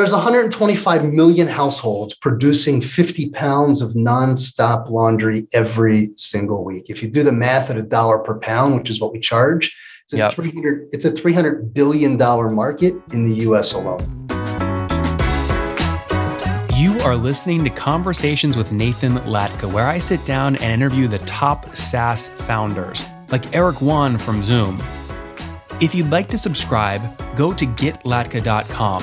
There's 125 million households producing 50 pounds of nonstop laundry every single week. If you do the math at a dollar per pound, which is what we charge, it's a, yep. 300, it's a $300 billion market in the US alone. You are listening to Conversations with Nathan Latka, where I sit down and interview the top SaaS founders, like Eric Yuan from Zoom. If you'd like to subscribe, go to getlatka.com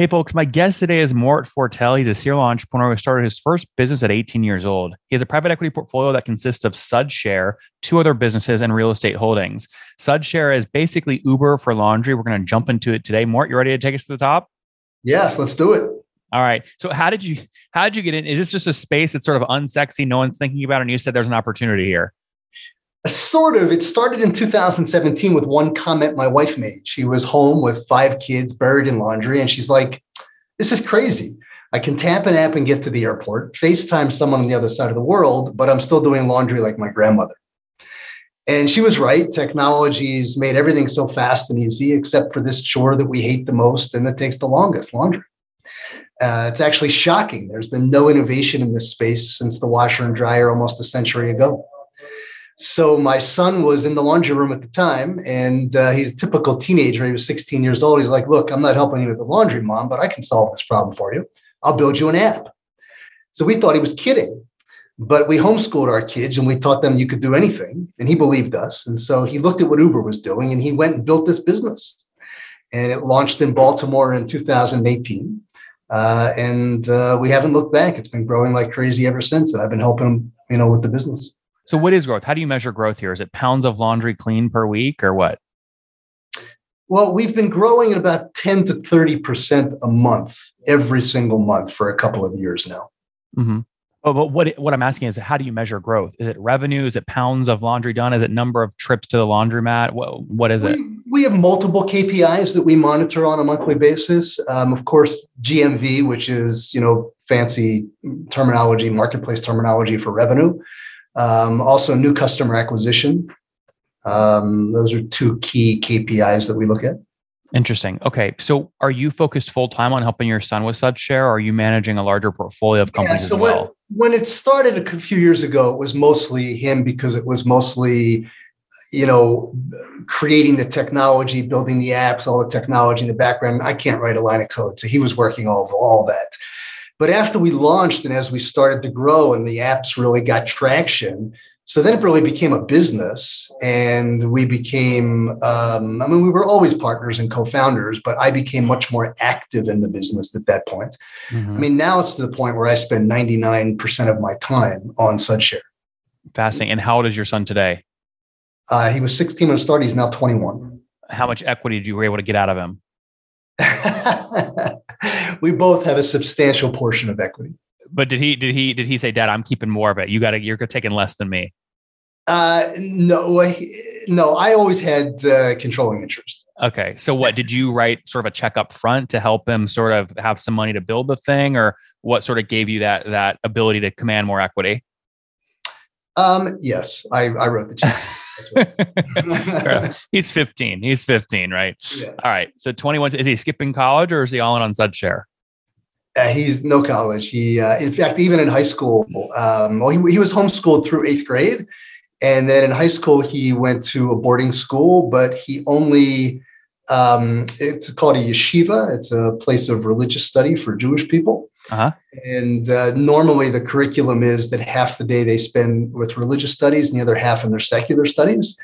Hey, folks, my guest today is Mort Fortell. He's a serial entrepreneur who started his first business at 18 years old. He has a private equity portfolio that consists of SudShare, two other businesses, and real estate holdings. SudShare is basically Uber for laundry. We're going to jump into it today. Mort, you ready to take us to the top? Yes, let's do it. All right. So how did you how did you get in? Is this just a space that's sort of unsexy, no one's thinking about, it, and you said there's an opportunity here? Sort of. It started in 2017 with one comment my wife made. She was home with five kids buried in laundry, and she's like, This is crazy. I can tap an app and get to the airport, FaceTime someone on the other side of the world, but I'm still doing laundry like my grandmother. And she was right. Technology's made everything so fast and easy, except for this chore that we hate the most and that takes the longest laundry. Uh, it's actually shocking. There's been no innovation in this space since the washer and dryer almost a century ago. So my son was in the laundry room at the time, and uh, he's a typical teenager. He was 16 years old. He's like, "Look, I'm not helping you with the laundry, mom, but I can solve this problem for you. I'll build you an app." So we thought he was kidding, but we homeschooled our kids and we taught them you could do anything, and he believed us. And so he looked at what Uber was doing, and he went and built this business, and it launched in Baltimore in 2018. Uh, and uh, we haven't looked back. It's been growing like crazy ever since, and I've been helping him, you know, with the business. So, what is growth? How do you measure growth here? Is it pounds of laundry clean per week or what? Well, we've been growing at about 10 to 30% a month every single month for a couple of years now. Mm-hmm. Oh, but what, what I'm asking is how do you measure growth? Is it revenue? Is it pounds of laundry done? Is it number of trips to the laundromat? What, what is we, it? We have multiple KPIs that we monitor on a monthly basis. Um, of course, GMV, which is, you know, fancy terminology, marketplace terminology for revenue. Um, also, new customer acquisition. Um, those are two key KPIs that we look at. Interesting. Okay. So are you focused full time on helping your son with SudShare or are you managing a larger portfolio of companies yeah, so as well? When, when it started a few years ago, it was mostly him because it was mostly, you know, creating the technology, building the apps, all the technology in the background. I can't write a line of code. So he was working all, all that. But after we launched and as we started to grow and the apps really got traction, so then it really became a business and we became, um, I mean, we were always partners and co founders, but I became much more active in the business at that point. Mm-hmm. I mean, now it's to the point where I spend 99% of my time on SudShare. Fascinating. And how old is your son today? Uh, he was 16 when it started. He's now 21. How much equity did you were able to get out of him? we both have a substantial portion of equity. But did he did he did he say, Dad, I'm keeping more of it? You got to you're taking less than me. Uh, no, no. I always had uh, controlling interest. Okay, so what did you write sort of a check up front to help him sort of have some money to build the thing, or what sort of gave you that that ability to command more equity? Um, yes, I, I wrote the check. He's 15. He's 15, right? Yeah. All right. So 21. Is he skipping college or is he all in on SudShare? Uh, he's no college. He, uh, in fact, even in high school, um, well, he, he was homeschooled through eighth grade. And then in high school, he went to a boarding school, but he only, um, it's called a yeshiva. It's a place of religious study for Jewish people. Uh-huh. And uh, normally the curriculum is that half the day they spend with religious studies and the other half in their secular studies.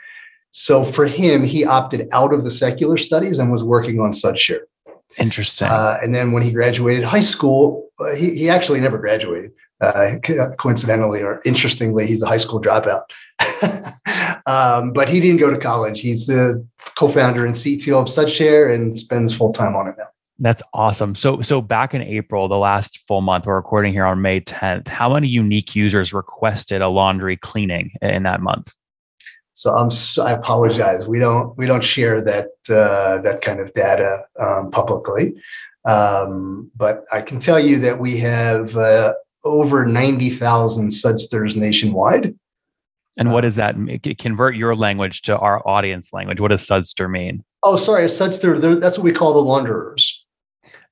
So for him, he opted out of the secular studies and was working on SudShare. Interesting. Uh, and then when he graduated high school, uh, he, he actually never graduated. Uh, coincidentally or interestingly, he's a high school dropout. um, but he didn't go to college. He's the co-founder and CTO of SudShare and spends full time on it now. That's awesome. So, so back in April, the last full month, we're recording here on May 10th. How many unique users requested a laundry cleaning in that month? So I'm I apologize. We don't we don't share that uh, that kind of data um, publicly. Um, but I can tell you that we have uh, over 90,000 Sudsters nationwide. And what uh, does that convert your language to our audience language? What does Sudster mean? Oh, sorry, a Sudster, that's what we call the launderers.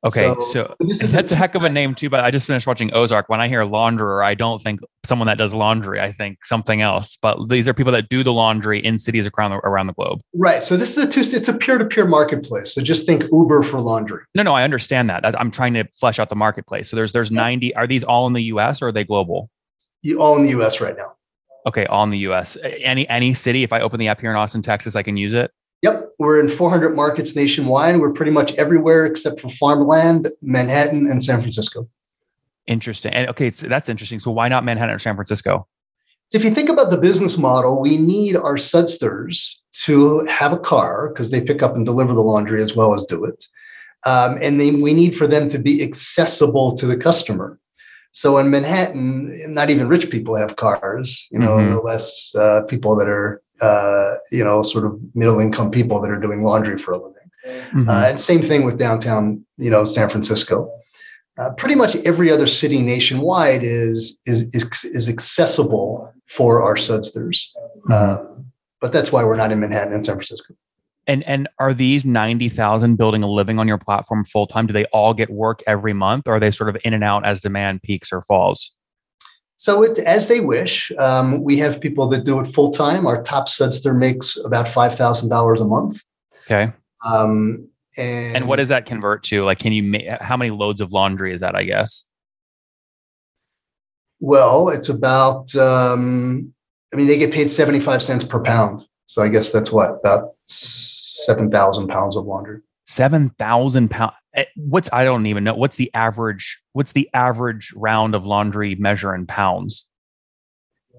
Okay, so, so that's a, a heck of a name too. But I just finished watching Ozark. When I hear launderer, I don't think someone that does laundry. I think something else. But these are people that do the laundry in cities around the, around the globe. Right. So this is a two. It's a peer to peer marketplace. So just think Uber for laundry. No, no, I understand that. I'm trying to flesh out the marketplace. So there's there's 90. Are these all in the U.S. or are they global? You all in the U.S. right now. Okay, all in the U.S. Any any city. If I open the app here in Austin, Texas, I can use it. Yep, we're in 400 markets nationwide. We're pretty much everywhere except for farmland, Manhattan, and San Francisco. Interesting. And okay, so that's interesting. So why not Manhattan or San Francisco? So if you think about the business model, we need our sudsters to have a car because they pick up and deliver the laundry as well as do it. Um, and then we need for them to be accessible to the customer. So in Manhattan, not even rich people have cars, you know, mm-hmm. less uh, people that are uh, you know, sort of middle income people that are doing laundry for a living. Mm-hmm. Uh, and same thing with downtown, you know, San Francisco. Uh, pretty much every other city nationwide is is is, is accessible for our sudsters, mm-hmm. Um, but that's why we're not in Manhattan and San Francisco. And and are these ninety thousand building a living on your platform full time? Do they all get work every month, or are they sort of in and out as demand peaks or falls? So it's as they wish. Um, we have people that do it full time. Our top sudster makes about five thousand dollars a month. Okay. Um, and, and what does that convert to? Like, can you make how many loads of laundry is that? I guess. Well, it's about. Um, I mean, they get paid seventy five cents per pound. So I guess that's what about seven thousand pounds of laundry. Seven thousand pounds. Eh, what's I don't even know what's the average what's the average round of laundry measure in pounds?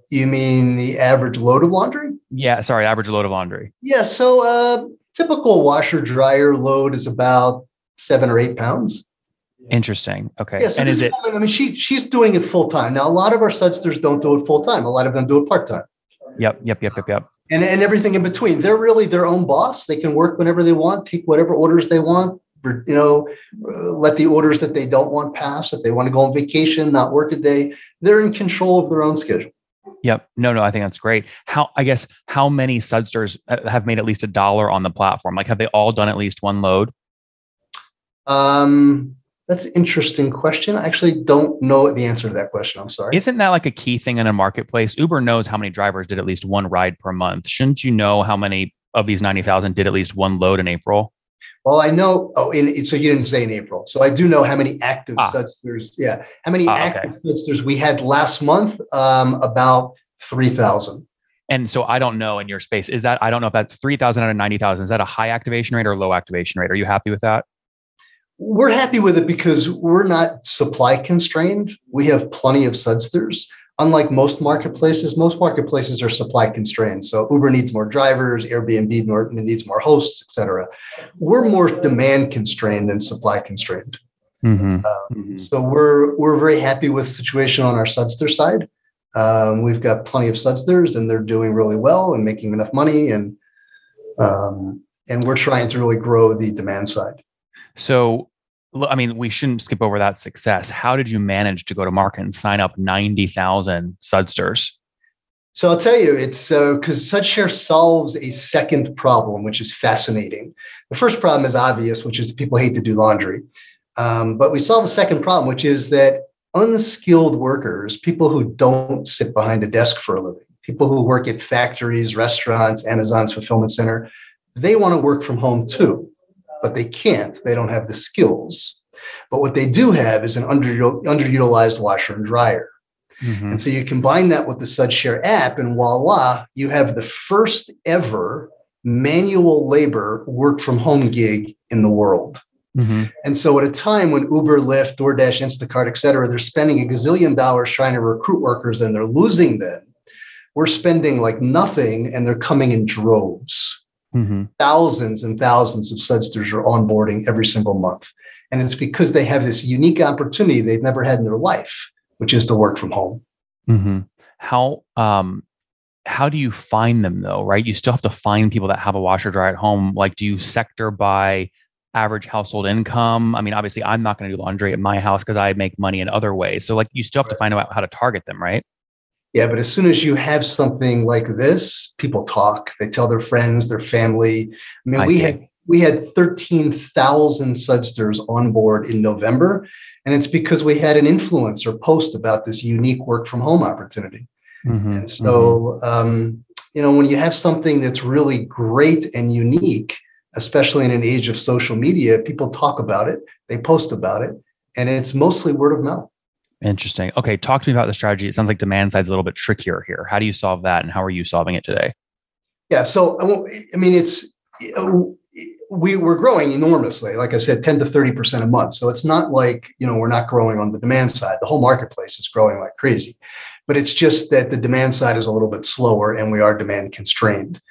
You mean the average load of laundry? Yeah, sorry, average load of laundry. Yeah, so uh, typical washer dryer load is about seven or eight pounds. Interesting. Okay. Yeah, so and is it? Woman, I mean, she she's doing it full time now. A lot of our sudsters don't do it full time. A lot of them do it part time. Yep. Yep. Yep. Yep. Yep. And and everything in between. They're really their own boss. They can work whenever they want, take whatever orders they want you know, let the orders that they don't want pass. If they want to go on vacation, not work a day, they're in control of their own schedule. Yep. No, no, I think that's great. How, I guess, how many Sudsters uh, have made at least a dollar on the platform? Like, have they all done at least one load? Um, that's an interesting question. I actually don't know the answer to that question. I'm sorry. Isn't that like a key thing in a marketplace? Uber knows how many drivers did at least one ride per month. Shouldn't you know how many of these 90,000 did at least one load in April? Well, I know. Oh, in, so you didn't say in April. So I do know how many active ah. Sudsters. Yeah, how many ah, active okay. Sudsters we had last month? Um, about three thousand. And so I don't know in your space. Is that I don't know if that's three thousand out of ninety thousand. Is that a high activation rate or low activation rate? Are you happy with that? We're happy with it because we're not supply constrained. We have plenty of Sudsters unlike most marketplaces, most marketplaces are supply constrained. So Uber needs more drivers, Airbnb needs more hosts, et cetera. We're more demand constrained than supply constrained. Mm-hmm. Um, so we're we're very happy with the situation on our Sudster side. Um, we've got plenty of Sudsters, and they're doing really well and making enough money, and um, and we're trying to really grow the demand side. So I mean, we shouldn't skip over that success. How did you manage to go to market and sign up 90,000 Sudsters? So I'll tell you, it's because uh, SudShare solves a second problem, which is fascinating. The first problem is obvious, which is that people hate to do laundry. Um, but we solve a second problem, which is that unskilled workers, people who don't sit behind a desk for a living, people who work at factories, restaurants, Amazon's fulfillment center, they want to work from home too but they can't. They don't have the skills. But what they do have is an under, underutilized washer and dryer. Mm-hmm. And so you combine that with the SudShare app, and voila, you have the first ever manual labor work from home gig in the world. Mm-hmm. And so, at a time when Uber, Lyft, DoorDash, Instacart, et cetera, they're spending a gazillion dollars trying to recruit workers and they're losing them, we're spending like nothing and they're coming in droves. Mm-hmm. Thousands and thousands of Sudsters are onboarding every single month. And it's because they have this unique opportunity they've never had in their life, which is to work from home. Mm-hmm. How, um, how do you find them though, right? You still have to find people that have a washer dryer at home. Like, do you sector by average household income? I mean, obviously, I'm not going to do laundry at my house because I make money in other ways. So, like, you still have to find out how to target them, right? Yeah, but as soon as you have something like this, people talk. They tell their friends, their family. I mean, I we see. had we had 13,000 Sudsters on board in November, and it's because we had an influencer post about this unique work from home opportunity. Mm-hmm, and so, mm-hmm. um, you know, when you have something that's really great and unique, especially in an age of social media, people talk about it, they post about it, and it's mostly word of mouth. Interesting. Okay, talk to me about the strategy. It sounds like demand side's a little bit trickier here. How do you solve that, and how are you solving it today? Yeah, so I mean, it's we we're growing enormously. Like I said, ten to thirty percent a month. So it's not like you know we're not growing on the demand side. The whole marketplace is growing like crazy, but it's just that the demand side is a little bit slower, and we are demand constrained.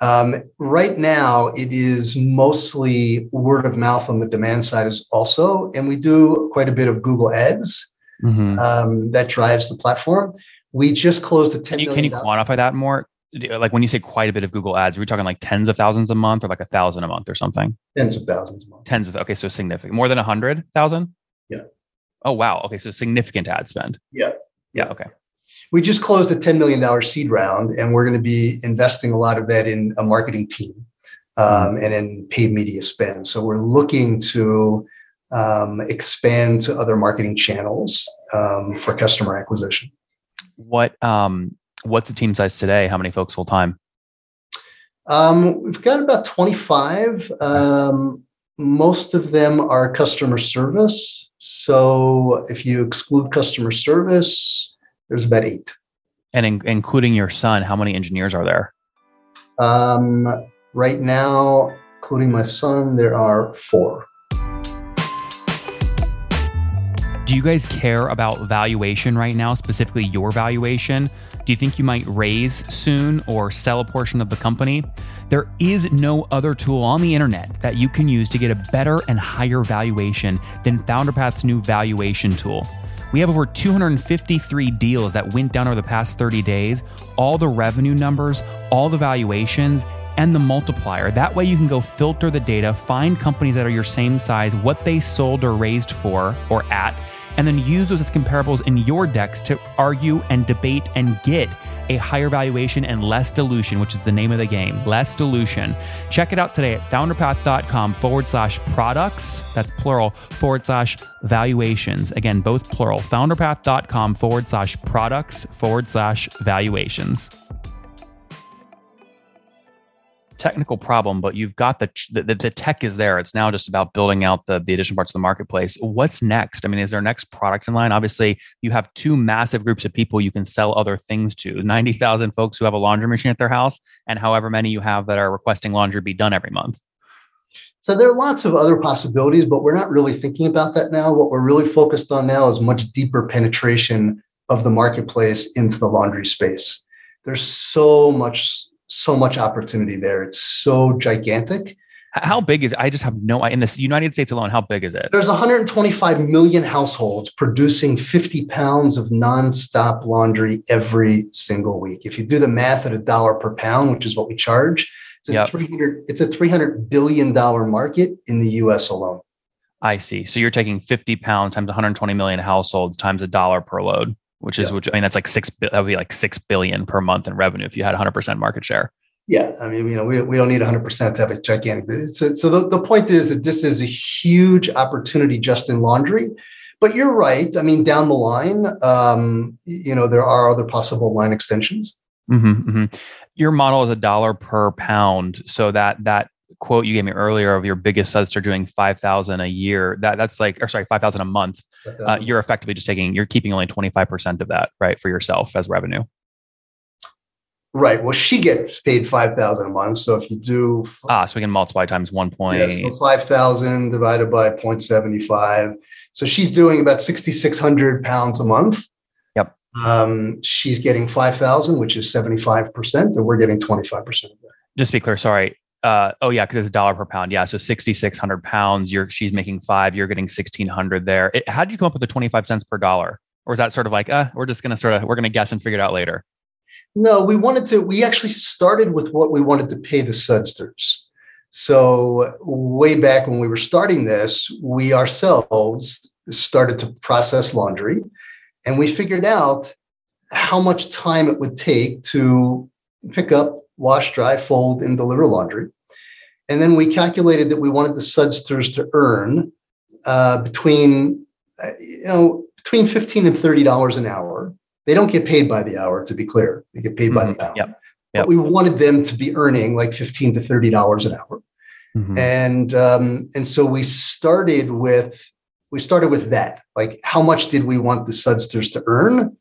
Um, right now, it is mostly word of mouth on the demand side, is also, and we do quite a bit of Google Ads mm-hmm. um, that drives the platform. We just closed a ten. Can you, can you quantify that more? Like when you say quite a bit of Google Ads, are we talking like tens of thousands a month, or like a thousand a month, or something? Tens of thousands a month. Tens of okay, so significant. More than a hundred thousand. Yeah. Oh wow. Okay, so significant ad spend. Yeah. Yeah. Okay we just closed a $10 million seed round, and we're going to be investing a lot of that in a marketing team um, and in paid media spend. So we're looking to um, expand to other marketing channels um, for customer acquisition. What um, what's the team size today? How many folks full time? Um, we've got about 25. Um, most of them are customer service. So if you exclude customer service, there's about eight. And in, including your son, how many engineers are there? Um, right now, including my son, there are four. Do you guys care about valuation right now, specifically your valuation? Do you think you might raise soon or sell a portion of the company? There is no other tool on the internet that you can use to get a better and higher valuation than FounderPath's new valuation tool. We have over 253 deals that went down over the past 30 days, all the revenue numbers, all the valuations, and the multiplier. That way, you can go filter the data, find companies that are your same size, what they sold or raised for or at, and then use those as comparables in your decks to argue and debate and get a higher valuation and less dilution, which is the name of the game, less dilution. Check it out today at founderpath.com forward slash products, that's plural, forward slash valuations. Again, both plural, founderpath.com forward slash products forward slash valuations technical problem, but you've got the, the, the tech is there. It's now just about building out the the additional parts of the marketplace. What's next? I mean, is there next product in line? Obviously, you have two massive groups of people you can sell other things to. Ninety thousand folks who have a laundry machine at their house, and however many you have that are requesting laundry be done every month. So there are lots of other possibilities, but we're not really thinking about that now. What we're really focused on now is much deeper penetration of the marketplace into the laundry space. There's so much so much opportunity there. It's so gigantic. How big is it? I just have no idea in the United States alone, how big is it? There's 125 million households producing 50 pounds of nonstop laundry every single week. If you do the math at a dollar per pound, which is what we charge, it's a yep. 300 it's a 300 billion dollar market in the US alone. I see. So you're taking 50 pounds times 120 million households times a dollar per load which is yeah. which I mean that's like six that would be like six billion per month in revenue if you had 100 percent market share. Yeah, I mean, you know, we, we don't need 100 percent to have a gigantic. So, so the, the point is that this is a huge opportunity just in laundry. But you're right. I mean, down the line, um, you know, there are other possible line extensions. Mm-hmm, mm-hmm. Your model is a dollar per pound, so that that quote you gave me earlier of your biggest subs are doing 5000 a year that that's like or sorry 5000 a month uh, you're effectively just taking you're keeping only 25% of that right for yourself as revenue? Right well she gets paid 5000 a month so if you do ah so we can multiply times 1 point yeah, so 5000 divided by 0.75 so she's doing about 6600 pounds a month. Yep. Um, she's getting 5000 which is 75% and we're getting 25% of that. Just to be clear sorry uh, oh yeah, because it's a dollar per pound. Yeah, so sixty six hundred pounds. You're she's making five. You're getting sixteen hundred there. It, how did you come up with the twenty five cents per dollar? Or is that sort of like, uh, we're just gonna sort of we're gonna guess and figure it out later? No, we wanted to, we actually started with what we wanted to pay the sudsters. So, way back when we were starting this, we ourselves started to process laundry and we figured out how much time it would take to pick up, wash, dry, fold, and deliver laundry. And then we calculated that we wanted the sudsters to earn uh, between, uh, you know, between 15 and $30 an hour. They don't get paid by the hour, to be clear. They get paid mm-hmm. by the pound. Yep. Yep. But we wanted them to be earning like 15 to $30 an hour. Mm-hmm. And um, and so we started with we started with that. Like, how much did we want the sudsters to earn?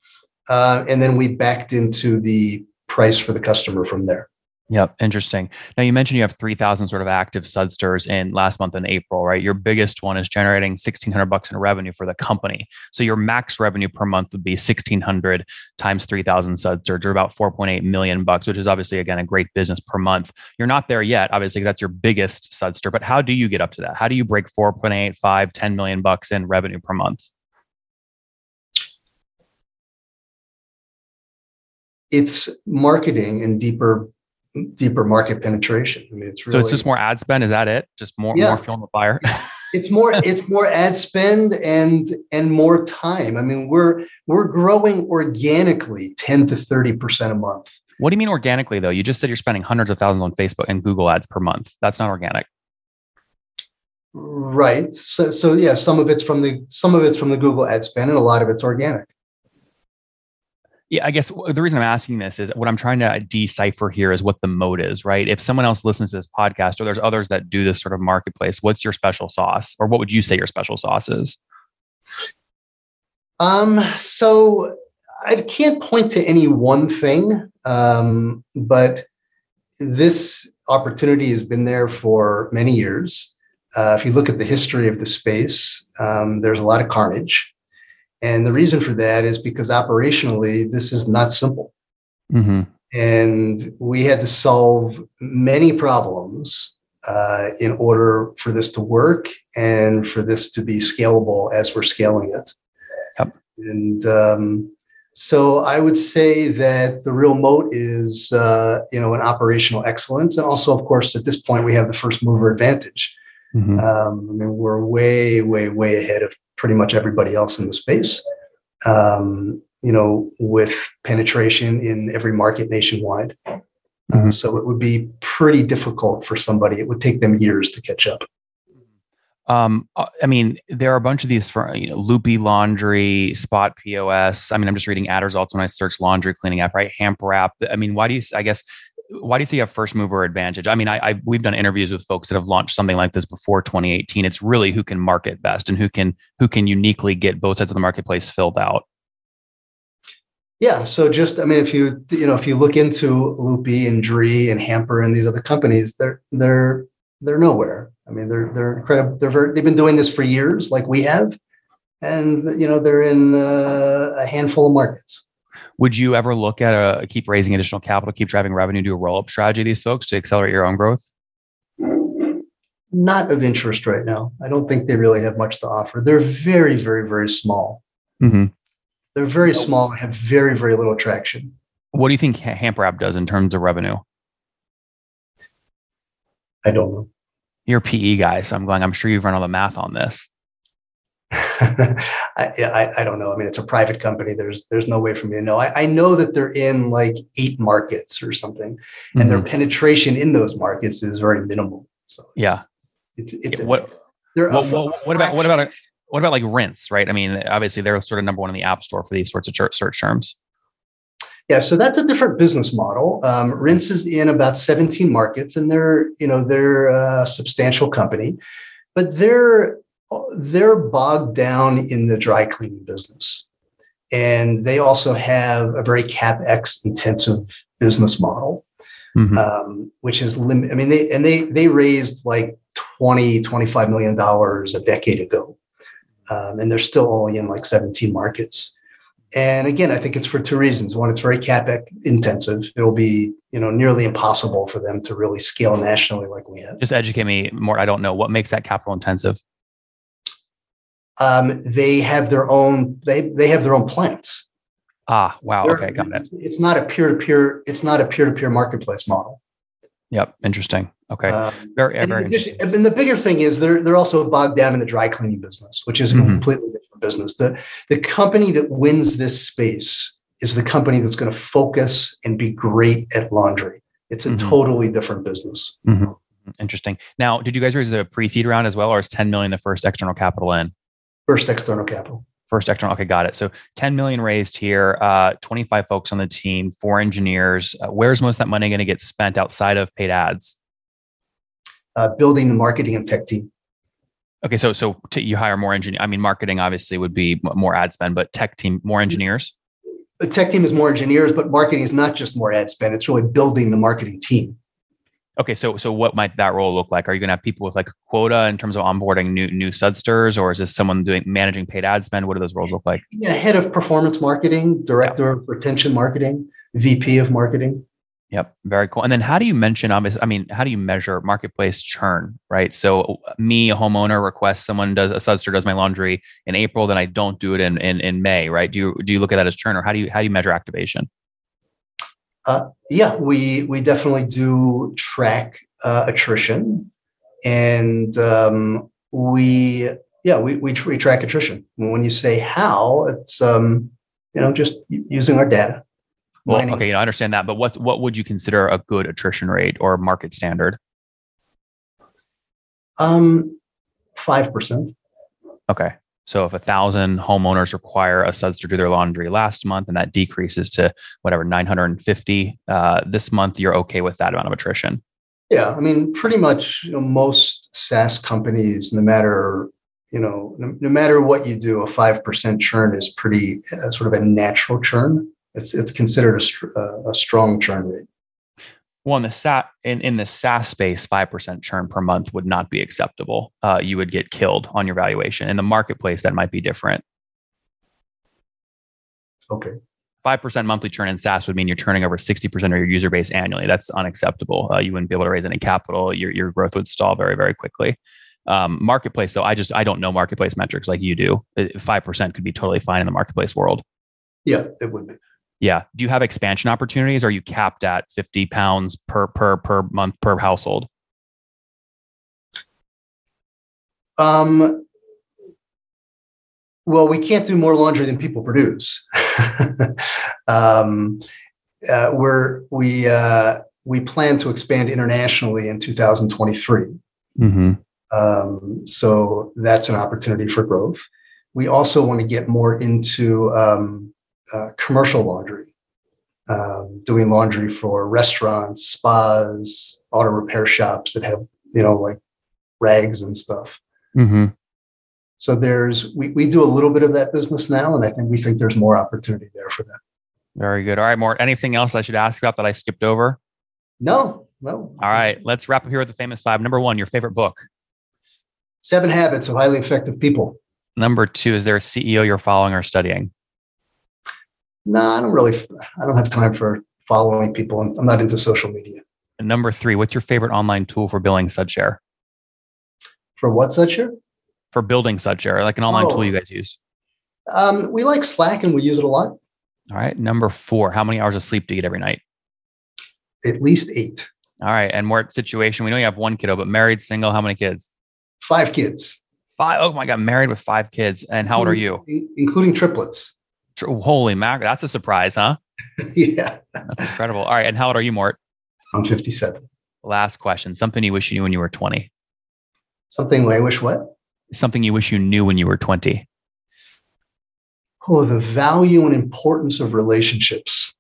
Uh, and then we backed into the price for the customer from there. Yep, interesting. Now you mentioned you have 3,000 sort of active sudsters in last month in April, right? Your biggest one is generating 1,600 bucks in revenue for the company. So your max revenue per month would be 1,600 times 3,000 sudsters, or about 4.8 million bucks, which is obviously again a great business per month. You're not there yet, obviously, that's your biggest sudster. But how do you get up to that? How do you break 4.8, 5, 10 million bucks in revenue per month? It's marketing and deeper deeper market penetration. I mean, it's really, so it's just more ad spend. Is that it? Just more yeah. more fuel on the fire. it's more it's more ad spend and and more time. I mean, we're we're growing organically ten to thirty percent a month. What do you mean organically though? You just said you're spending hundreds of thousands on Facebook and Google ads per month. That's not organic. Right. So so yeah, some of it's from the some of it's from the Google ad spend and a lot of it's organic. Yeah, I guess the reason I'm asking this is what I'm trying to decipher here is what the moat is, right? If someone else listens to this podcast or there's others that do this sort of marketplace, what's your special sauce? Or what would you say your special sauce is? Um, so I can't point to any one thing, um, but this opportunity has been there for many years. Uh, if you look at the history of the space, um, there's a lot of carnage. And the reason for that is because operationally, this is not simple. Mm-hmm. And we had to solve many problems uh, in order for this to work and for this to be scalable as we're scaling it. Yep. And um, so I would say that the real moat is, uh, you know, an operational excellence, and also, of course, at this point, we have the first mover advantage. Mm-hmm. Um, I mean, we're way, way, way ahead of pretty much everybody else in the space. Um, you know, with penetration in every market nationwide. Mm-hmm. so it would be pretty difficult for somebody. It would take them years to catch up. Um, uh, I mean, there are a bunch of these for you know, Loopy Laundry, Spot POS. I mean, I'm just reading ad results when I search laundry cleaning app, right? Hamp Wrap. I mean, why do you? I guess why do you see a first mover advantage? I mean, I, I, we've done interviews with folks that have launched something like this before 2018. It's really who can market best and who can who can uniquely get both sides of the marketplace filled out. Yeah. So just I mean, if you you know if you look into Loopy and Dree and Hamper and these other companies, they're they're they're nowhere. I mean, they're they're incredible. They're very, they've been doing this for years, like we have, and you know they're in uh, a handful of markets. Would you ever look at a keep raising additional capital, keep driving revenue, do a roll up strategy these folks to accelerate your own growth? Not of interest right now. I don't think they really have much to offer. They're very, very, very small. Mm-hmm. They're very small and have very, very little traction. What do you think HampWrap does in terms of revenue? I don't know. You're a PE guy, so I'm going. I'm sure you've run all the math on this. I, I, I, don't know. I mean, it's a private company. There's there's no way for me to know. I, I know that they're in like eight markets or something, and mm-hmm. their penetration in those markets is very minimal. So it's, yeah, it's, it's, what what, what, what about what about a, what about like Rinse? Right. I mean, obviously they're sort of number one in the app store for these sorts of search terms. Yeah, so that's a different business model. Um, Rinse is in about 17 markets, and they're you know they're a substantial company, but they're they're bogged down in the dry cleaning business. And they also have a very capex intensive business model, mm-hmm. um, which is limit. I mean, they and they they raised like 20, 25 million dollars a decade ago. Um, and they're still only in like 17 markets. And again, I think it's for two reasons. One, it's very capex intensive. It'll be, you know, nearly impossible for them to really scale nationally like we have. Just educate me more. I don't know what makes that capital intensive. Um, they have their own they they have their own plants. Ah, wow. They're, okay, got it. It's not a peer to peer. It's not a peer to peer marketplace model. Yep, interesting. Okay, um, very very interesting. And the bigger thing is they're they're also bogged down in the dry cleaning business, which is a mm-hmm. completely different business. The the company that wins this space is the company that's going to focus and be great at laundry. It's a mm-hmm. totally different business. Mm-hmm. Interesting. Now, did you guys raise a pre-seed round as well, or is 10 million the first external capital in? First external capital. First external. Okay, got it. So 10 million raised here, uh, 25 folks on the team, four engineers. Uh, where's most of that money going to get spent outside of paid ads? Uh, building the marketing and tech team. Okay, so so you hire more engineers. I mean, marketing obviously would be more ad spend, but tech team more engineers. The tech team is more engineers, but marketing is not just more ad spend. It's really building the marketing team. Okay, so so what might that role look like? Are you going to have people with like a quota in terms of onboarding new new sudsters, or is this someone doing managing paid ad spend? What do those roles look like? Yeah, head of performance marketing, director yeah. of retention marketing, VP of marketing. Yep, very cool. And then how do you mention obviously? I mean, how do you measure marketplace churn? Right. So me, a homeowner, requests someone does a sudster does my laundry in April, then I don't do it in in, in May. Right? Do you do you look at that as churn, or how do you how do you measure activation? Uh, yeah, we we definitely do track uh, attrition, and um, we yeah we, we we track attrition. When you say how, it's um, you know just using our data. Well, mining. okay, you know, I understand that, but what what would you consider a good attrition rate or market standard? Um, five percent. Okay, so if a thousand homeowners require a suds to do their laundry last month and that decreases to whatever 950 uh, this month, you're okay with that amount of attrition. Yeah, I mean, pretty much you know, most SaaS companies, no matter you know, no, no matter what you do, a five percent churn is pretty uh, sort of a natural churn. It's it's considered a, uh, a strong churn rate. Well, in the SaaS in, in the SaaS space, five percent churn per month would not be acceptable. Uh, you would get killed on your valuation. In the marketplace, that might be different. Okay. Five percent monthly churn in SaaS would mean you're turning over sixty percent of your user base annually. That's unacceptable. Uh, you wouldn't be able to raise any capital. Your your growth would stall very very quickly. Um, marketplace though, I just I don't know marketplace metrics like you do. Five percent could be totally fine in the marketplace world. Yeah, it would be. Yeah. Do you have expansion opportunities? Or are you capped at 50 pounds per per per month per household? Um well, we can't do more laundry than people produce. um, uh, we're we uh, we plan to expand internationally in 2023. Mm-hmm. Um, so that's an opportunity for growth. We also want to get more into um, uh, commercial laundry, um, doing laundry for restaurants, spas, auto repair shops that have you know like rags and stuff. Mm-hmm. So there's we we do a little bit of that business now, and I think we think there's more opportunity there for that. Very good. All right, Mort. Anything else I should ask about that I skipped over? No, no. All right, let's wrap up here with the famous five. Number one, your favorite book. Seven Habits of Highly Effective People. Number two, is there a CEO you're following or studying? No, I don't really, I don't have time for following people. I'm not into social media. And number three, what's your favorite online tool for building SudShare? For what SudShare? For building SudShare, like an online oh. tool you guys use. Um, we like Slack and we use it a lot. All right. Number four, how many hours of sleep do you get every night? At least eight. All right. And more situation. We know you have one kiddo, but married, single, how many kids? Five kids. Five. Oh my God. Married with five kids. And how old are you? Including triplets. Holy mac, that's a surprise, huh? yeah. That's incredible. All right. And how old are you, Mort? I'm 57. Last question. Something you wish you knew when you were 20. Something I wish what? Something you wish you knew when you were 20. Oh, the value and importance of relationships.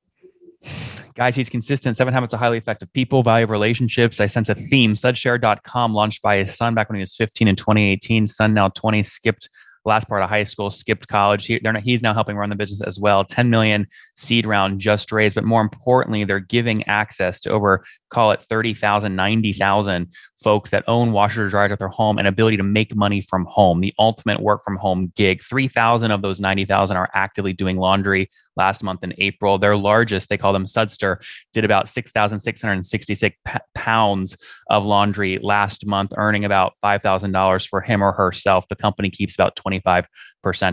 Guys, he's consistent. Seven habits of highly effective people, value of relationships. I sense a theme. Sudshare.com launched by his son back when he was 15 in 2018. Son now 20, skipped last part of high school, skipped college. He, not, he's now helping run the business as well. 10 million seed round just raised, but more importantly, they're giving access to over, call it 30,000, 90,000 folks that own washers or dryers at their home and ability to make money from home, the ultimate work from home gig. 3,000 of those 90,000 are actively doing laundry last month in April. Their largest, they call them Sudster, did about 6,666 pounds of laundry last month, earning about $5,000 for him or herself. The company keeps about 25%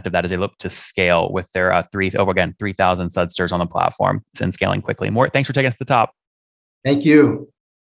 of that as they look to scale with their uh, three, over oh, again, 3,000 Sudsters on the platform and scaling quickly. Mort, thanks for taking us to the top. Thank you.